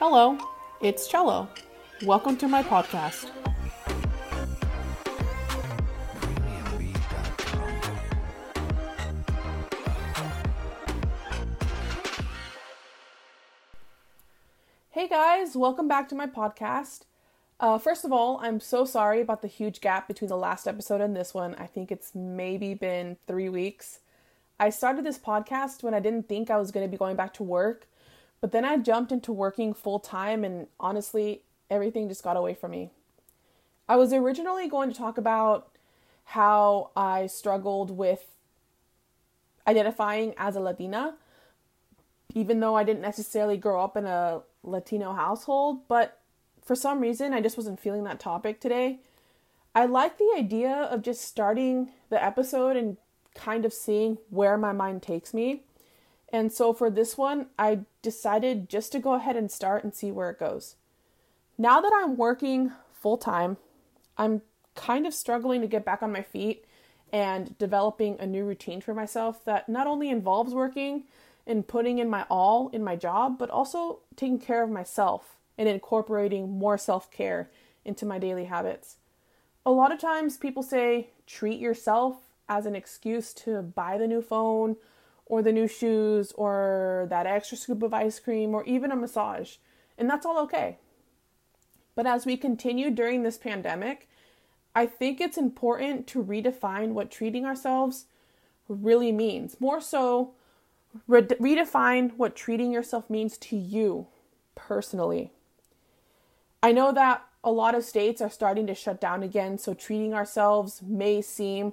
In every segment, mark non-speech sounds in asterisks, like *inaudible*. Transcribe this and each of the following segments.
Hello, it's Cello. Welcome to my podcast. Hey guys, welcome back to my podcast. Uh, first of all, I'm so sorry about the huge gap between the last episode and this one. I think it's maybe been three weeks. I started this podcast when I didn't think I was going to be going back to work, but then I jumped into working full time, and honestly, everything just got away from me. I was originally going to talk about how I struggled with identifying as a Latina, even though I didn't necessarily grow up in a Latino household, but for some reason I just wasn't feeling that topic today. I like the idea of just starting the episode and kind of seeing where my mind takes me. And so for this one, I decided just to go ahead and start and see where it goes. Now that I'm working full time, I'm kind of struggling to get back on my feet and developing a new routine for myself that not only involves working and putting in my all in my job, but also taking care of myself and incorporating more self care into my daily habits. A lot of times people say treat yourself as an excuse to buy the new phone or the new shoes or that extra scoop of ice cream or even a massage. And that's all okay. But as we continue during this pandemic, I think it's important to redefine what treating ourselves really means. More so, re- redefine what treating yourself means to you personally. I know that a lot of states are starting to shut down again, so treating ourselves may seem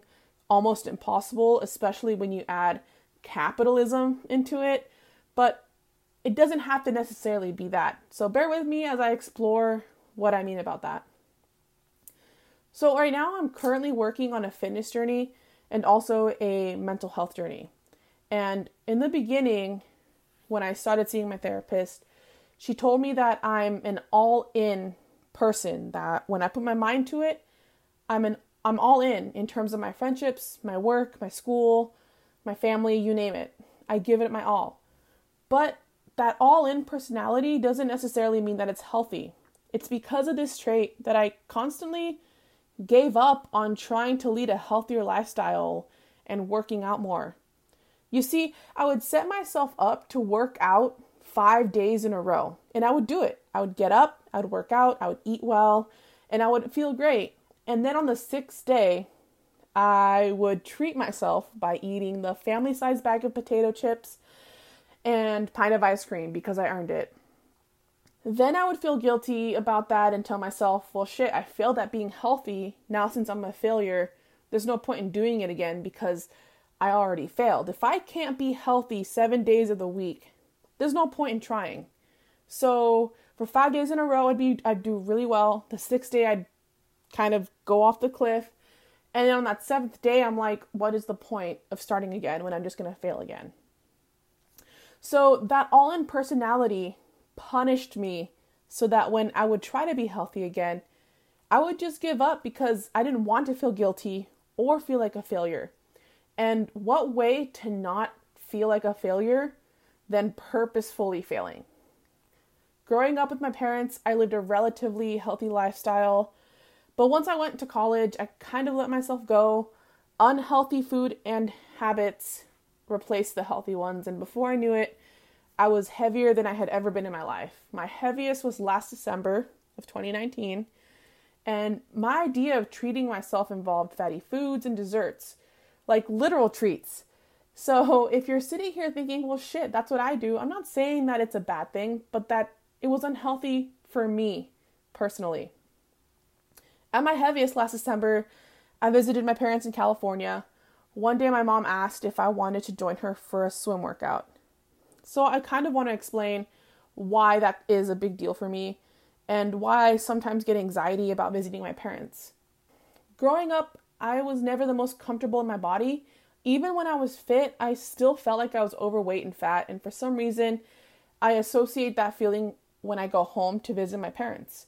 almost impossible, especially when you add capitalism into it. But it doesn't have to necessarily be that. So bear with me as I explore what I mean about that. So, right now, I'm currently working on a fitness journey and also a mental health journey. And in the beginning, when I started seeing my therapist, she told me that I'm an all in person, that when I put my mind to it, I'm an I'm all in in terms of my friendships, my work, my school, my family, you name it. I give it my all. But that all in personality doesn't necessarily mean that it's healthy. It's because of this trait that I constantly gave up on trying to lead a healthier lifestyle and working out more. You see, I would set myself up to work out five days in a row, and I would do it. I would get up, I would work out, I would eat well, and I would feel great. And then on the sixth day, I would treat myself by eating the family size bag of potato chips and pint of ice cream because I earned it. Then I would feel guilty about that and tell myself, well, shit, I failed at being healthy. Now, since I'm a failure, there's no point in doing it again because I already failed. If I can't be healthy seven days of the week, there's no point in trying. So for five days in a row, I'd be I'd do really well. The sixth day, I'd kind of go off the cliff. And on that seventh day, I'm like, what is the point of starting again when I'm just going to fail again? So that all in personality punished me so that when I would try to be healthy again, I would just give up because I didn't want to feel guilty or feel like a failure. And what way to not feel like a failure than purposefully failing? Growing up with my parents, I lived a relatively healthy lifestyle. But once I went to college, I kind of let myself go. Unhealthy food and habits replaced the healthy ones. And before I knew it, I was heavier than I had ever been in my life. My heaviest was last December of 2019. And my idea of treating myself involved fatty foods and desserts, like literal treats. So *laughs* if you're sitting here thinking, well, shit, that's what I do, I'm not saying that it's a bad thing, but that it was unhealthy for me personally. At my heaviest last December, I visited my parents in California. One day, my mom asked if I wanted to join her for a swim workout. So, I kind of want to explain why that is a big deal for me and why I sometimes get anxiety about visiting my parents. Growing up, I was never the most comfortable in my body. Even when I was fit, I still felt like I was overweight and fat, and for some reason, I associate that feeling when I go home to visit my parents.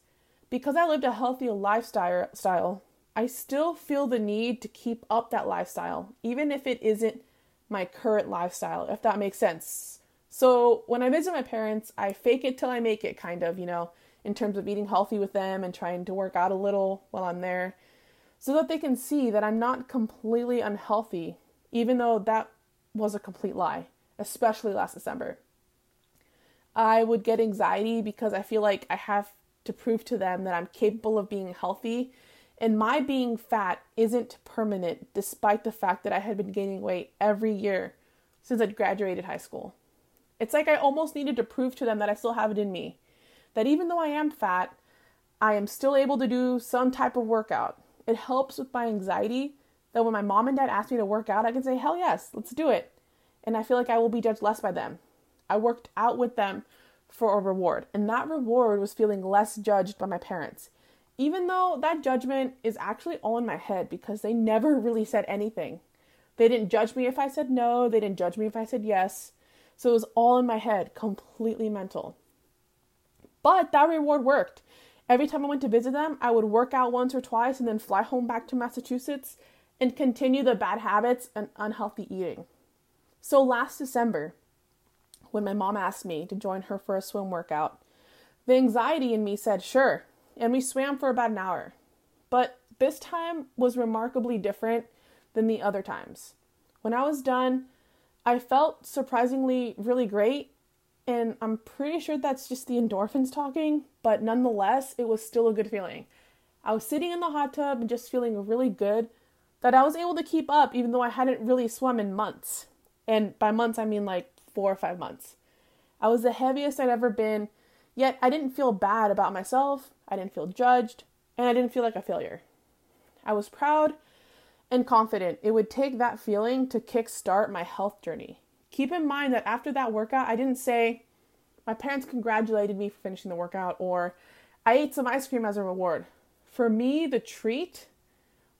Because I lived a healthy lifestyle, I still feel the need to keep up that lifestyle, even if it isn't my current lifestyle, if that makes sense. So when I visit my parents, I fake it till I make it, kind of, you know, in terms of eating healthy with them and trying to work out a little while I'm there so that they can see that I'm not completely unhealthy, even though that was a complete lie, especially last December. I would get anxiety because I feel like I have to prove to them that I'm capable of being healthy. And my being fat isn't permanent, despite the fact that I had been gaining weight every year since I'd graduated high school. It's like I almost needed to prove to them that I still have it in me. That even though I am fat, I am still able to do some type of workout. It helps with my anxiety that when my mom and dad ask me to work out, I can say, hell yes, let's do it. And I feel like I will be judged less by them. I worked out with them for a reward, and that reward was feeling less judged by my parents. Even though that judgment is actually all in my head because they never *laughs* really said anything. They didn't judge me if I said no, they didn't judge me if I said yes. So it was all in my head, completely mental. But that reward worked. Every time I went to visit them, I would work out once or twice and then fly home back to Massachusetts and continue the bad habits and unhealthy eating. So last December, when my mom asked me to join her for a swim workout, the anxiety in me said, sure, and we swam for about an hour. But this time was remarkably different than the other times. When I was done, I felt surprisingly really great, and I'm pretty sure that's just the endorphins talking, but nonetheless, it was still a good feeling. I was sitting in the hot tub and just feeling really good that I was able to keep up even though I hadn't really swum in months. And by months, I mean like four or five months. I was the heaviest I'd ever been, yet I didn't feel bad about myself, I didn't feel judged, and I didn't feel like a failure. I was proud and confident it would take that feeling to kickstart my health journey. Keep in mind that after that workout, I didn't say, my parents congratulated me for finishing the workout, or I ate some ice cream as a reward. For me, the treat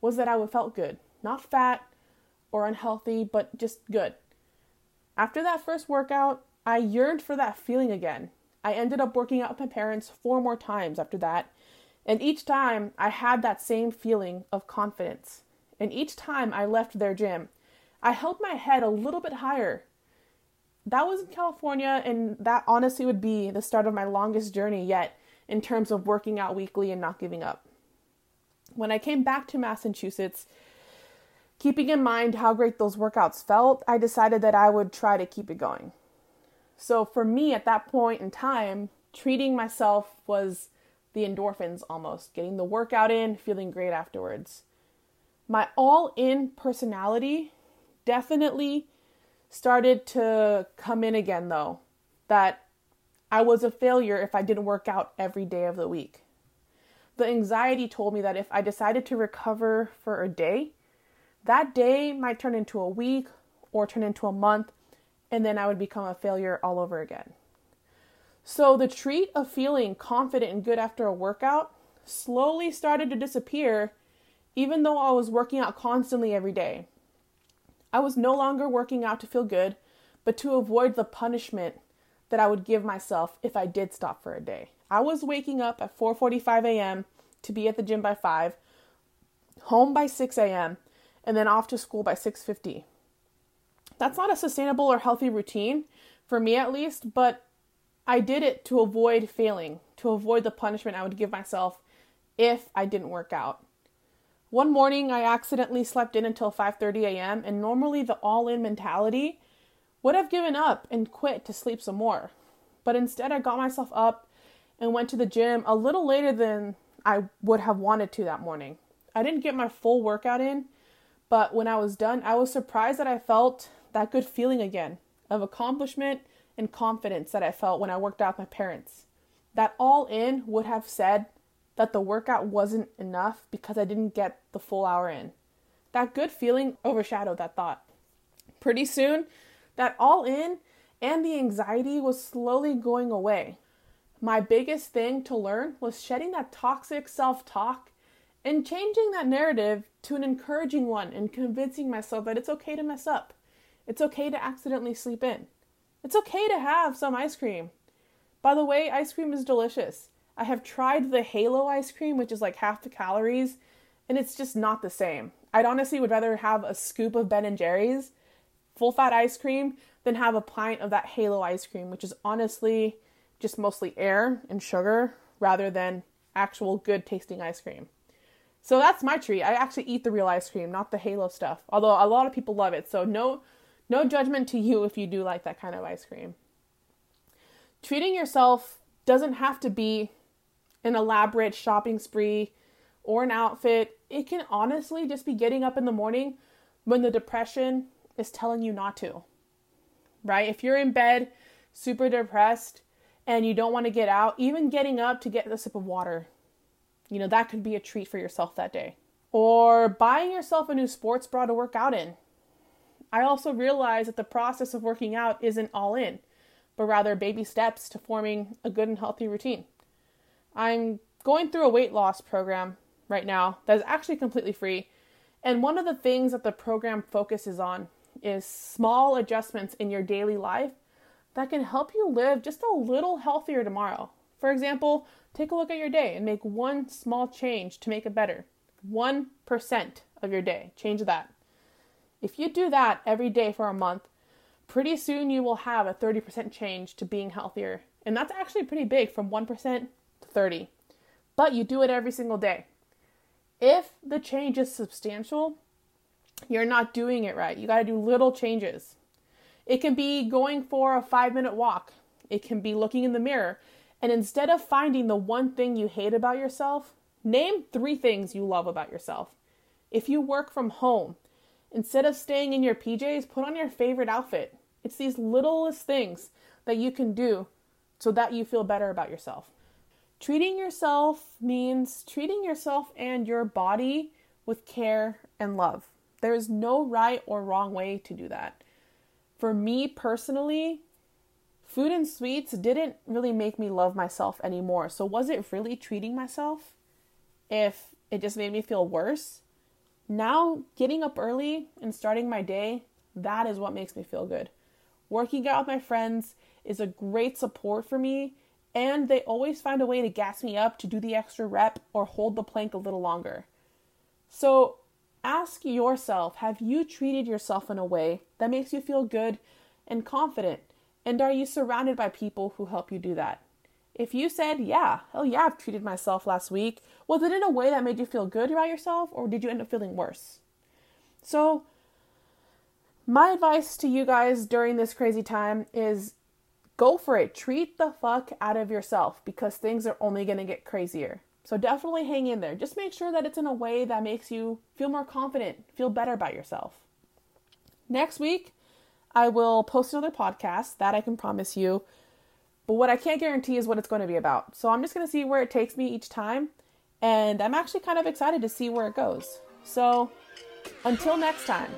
was that I felt good, not fat or unhealthy, but just good. After that first workout, I yearned for that feeling again. I ended up working out with my parents four more times after that, and each time I had that same feeling of confidence. And each time I left their gym, I held my head a little bit higher. That was in California, and that honestly would be the start of my longest journey yet in terms of working out weekly and not giving up. When I came back to Massachusetts, keeping in mind how great those workouts felt, I decided that I would try to keep it going. So for me at that point in time, treating myself was the endorphins almost, getting the workout in, feeling great afterwards. My all in personality definitely started to come in again, though, that I was a failure if I didn't work out every day of the week. The anxiety told me that if I decided to recover for a day, that day might turn into a week or turn into a month, and then I would become a failure all over again. So the treat of feeling confident and good after a workout slowly started to disappear even though I was working out constantly every day. I was no longer working out to feel good, but to avoid the punishment that I would give myself if I did stop for a day. I was waking up at 4:45 a.m. to be at the gym by 5, home by 6 a.m., and then off to school by 6:50. That's not a sustainable or healthy routine for me at least, but I did it to avoid failing, to avoid the punishment I would give myself if I didn't work out. One morning I accidentally slept in until 5:30 a.m. and normally the all-in mentality would have given up and quit to sleep some more. But instead I got myself up and went to the gym a little later than I would have wanted to that morning. I didn't get my full workout in, but when I was done, I was surprised that I felt that good feeling again of accomplishment and confidence that I felt when I worked out with my parents. That all in would have said that the workout wasn't enough because I didn't get the full hour in. That good feeling overshadowed that thought. Pretty soon, that all in and the anxiety was slowly going away. My biggest thing to learn was shedding that toxic self talk and changing that narrative to an encouraging one and convincing myself that it's okay to mess up. It's okay to accidentally sleep in. It's okay to have some ice cream. By the way, ice cream is delicious. I have tried the Halo ice cream, which is like half the calories, and it's just not the same. I'd honestly would rather have a scoop of Ben and Jerry's full fat ice cream than have a pint of that Halo ice cream, which is honestly just mostly air and sugar rather than actual good tasting ice cream. So that's my treat. I actually eat the real ice cream, not the Halo stuff. Although a lot of people love it. So no no judgment to you if you do like that kind of ice cream. Treating yourself doesn't have to be an elaborate shopping spree or an outfit. It can honestly just be getting up in the morning when the depression is telling you not to. Right? If you're in bed super depressed and you don't want to get out, even getting up to get a sip of water, you know, that could be a treat for yourself that day. Or buying yourself a new sports bra to work out in. I also realize that the process of working out isn't all in, but rather baby steps to forming a good and healthy routine. I'm going through a weight loss program right now that is actually completely free. And one of the things that the program focuses on is small adjustments in your daily life that can help you live just a little healthier tomorrow. For example, take a look at your day and make one small change to make it better. 1% of your day, change that. If you do that every day for a month, pretty soon you will have a 30% change to being healthier. And that's actually pretty big from 1% to 30. But you do it every single day. If the change is substantial, you're not doing it right. You got to do little changes. It can be going for a five minute walk. It can be looking in the mirror. And instead of finding the one thing you hate about yourself, name three things you love about yourself. If you work from home, instead of staying in your PJs, put on your favorite outfit. It's these littlest things that you can do so that you feel better about yourself. Treating yourself means treating yourself and your body with care and love. There is no right or wrong way to do that for me personally, food and sweets didn't really make me love myself anymore. So, was it really treating myself if it just made me feel worse? Now, getting up early and starting my day, that is what makes me feel good. Working out with my friends is a great support for me, and they always find a way to gas me up to do the extra rep or hold the plank a little longer. So, Ask yourself have you treated yourself in a way that makes you feel good and confident? And are you surrounded by people who help you do that? If you said, yeah, hell yeah, I've treated myself last week, was it in a way that made you feel good about yourself or did you end up feeling worse? So, my advice to you guys during this crazy time is go for it. Treat the fuck out of yourself because things are only going to get crazier. So definitely hang in there. Just make sure that it's in a way that makes you feel more confident, feel better about yourself. Next week, I will post another podcast that I can promise you. But what I can't guarantee is what it's going to be about. So I'm just going to see where it takes me each time. And I'm actually kind of excited to see where it goes. So until next time.